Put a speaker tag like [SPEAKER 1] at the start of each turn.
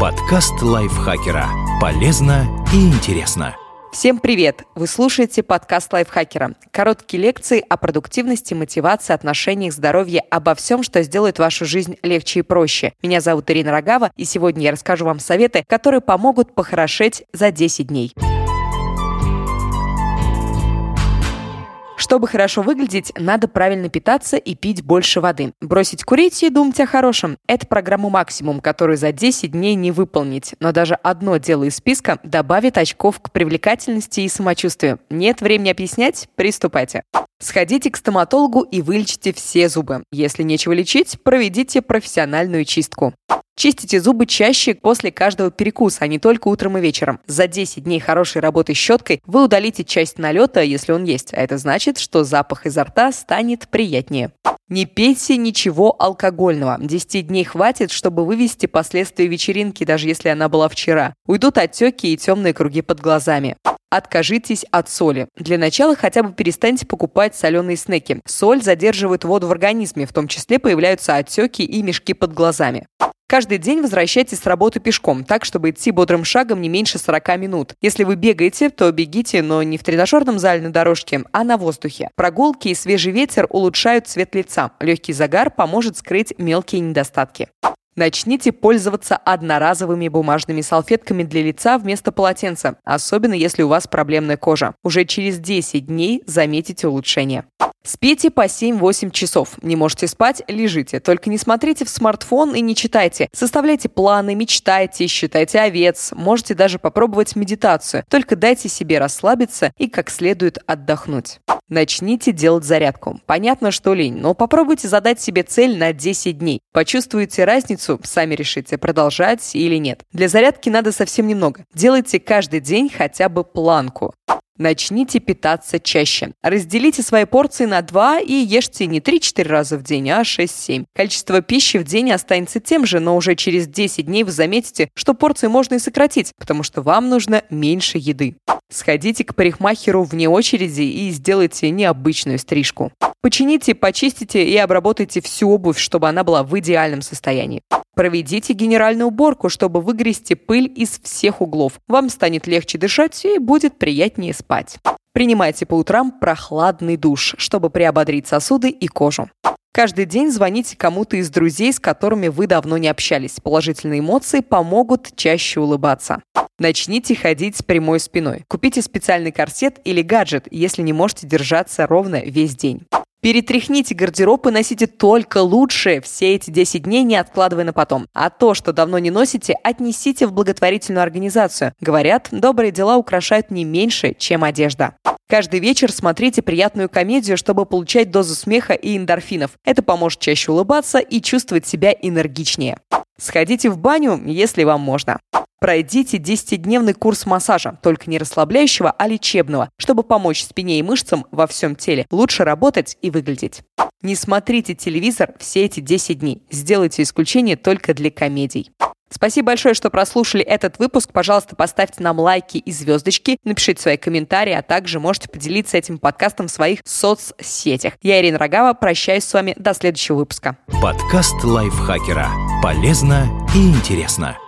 [SPEAKER 1] Подкаст лайфхакера. Полезно и интересно.
[SPEAKER 2] Всем привет! Вы слушаете подкаст лайфхакера. Короткие лекции о продуктивности, мотивации, отношениях, здоровье, обо всем, что сделает вашу жизнь легче и проще. Меня зовут Ирина Рогава, и сегодня я расскажу вам советы, которые помогут похорошеть за 10 дней. Чтобы хорошо выглядеть, надо правильно питаться и пить больше воды. Бросить курить и думать о хорошем – это программа «Максимум», которую за 10 дней не выполнить. Но даже одно дело из списка добавит очков к привлекательности и самочувствию. Нет времени объяснять? Приступайте. Сходите к стоматологу и вылечите все зубы. Если нечего лечить, проведите профессиональную чистку. Чистите зубы чаще после каждого перекуса, а не только утром и вечером. За 10 дней хорошей работы щеткой вы удалите часть налета, если он есть, а это значит, что запах изо рта станет приятнее. Не пейте ничего алкогольного. 10 дней хватит, чтобы вывести последствия вечеринки, даже если она была вчера. Уйдут отеки и темные круги под глазами. Откажитесь от соли. Для начала хотя бы перестаньте покупать соленые снеки. Соль задерживает воду в организме, в том числе появляются отеки и мешки под глазами. Каждый день возвращайтесь с работы пешком, так, чтобы идти бодрым шагом не меньше 40 минут. Если вы бегаете, то бегите, но не в тренажерном зале на дорожке, а на воздухе. Прогулки и свежий ветер улучшают цвет лица. Легкий загар поможет скрыть мелкие недостатки. Начните пользоваться одноразовыми бумажными салфетками для лица вместо полотенца, особенно если у вас проблемная кожа. Уже через 10 дней заметите улучшение. Спите по 7-8 часов. Не можете спать – лежите. Только не смотрите в смартфон и не читайте. Составляйте планы, мечтайте, считайте овец. Можете даже попробовать медитацию. Только дайте себе расслабиться и как следует отдохнуть. Начните делать зарядку. Понятно, что лень, но попробуйте задать себе цель на 10 дней. Почувствуете разницу, сами решите, продолжать или нет. Для зарядки надо совсем немного. Делайте каждый день хотя бы планку. Начните питаться чаще. Разделите свои порции на 2 и ешьте не 3-4 раза в день, а 6-7. Количество пищи в день останется тем же, но уже через 10 дней вы заметите, что порции можно и сократить, потому что вам нужно меньше еды. Сходите к парикмахеру вне очереди и сделайте необычную стрижку. Почините, почистите и обработайте всю обувь, чтобы она была в идеальном состоянии. Проведите генеральную уборку, чтобы выгрести пыль из всех углов. Вам станет легче дышать и будет приятнее спать. Принимайте по утрам прохладный душ, чтобы приободрить сосуды и кожу. Каждый день звоните кому-то из друзей, с которыми вы давно не общались. Положительные эмоции помогут чаще улыбаться. Начните ходить с прямой спиной. Купите специальный корсет или гаджет, если не можете держаться ровно весь день. Перетряхните гардероб и носите только лучшее все эти 10 дней, не откладывая на потом. А то, что давно не носите, отнесите в благотворительную организацию. Говорят, добрые дела украшают не меньше, чем одежда. Каждый вечер смотрите приятную комедию, чтобы получать дозу смеха и эндорфинов. Это поможет чаще улыбаться и чувствовать себя энергичнее. Сходите в баню, если вам можно. Пройдите 10-дневный курс массажа, только не расслабляющего, а лечебного, чтобы помочь спине и мышцам во всем теле лучше работать и выглядеть. Не смотрите телевизор все эти 10 дней. Сделайте исключение только для комедий. Спасибо большое, что прослушали этот выпуск. Пожалуйста, поставьте нам лайки и звездочки, напишите свои комментарии, а также можете поделиться этим подкастом в своих соцсетях. Я Ирина Рогава, прощаюсь с вами до следующего выпуска.
[SPEAKER 1] Подкаст лайфхакера. Полезно и интересно.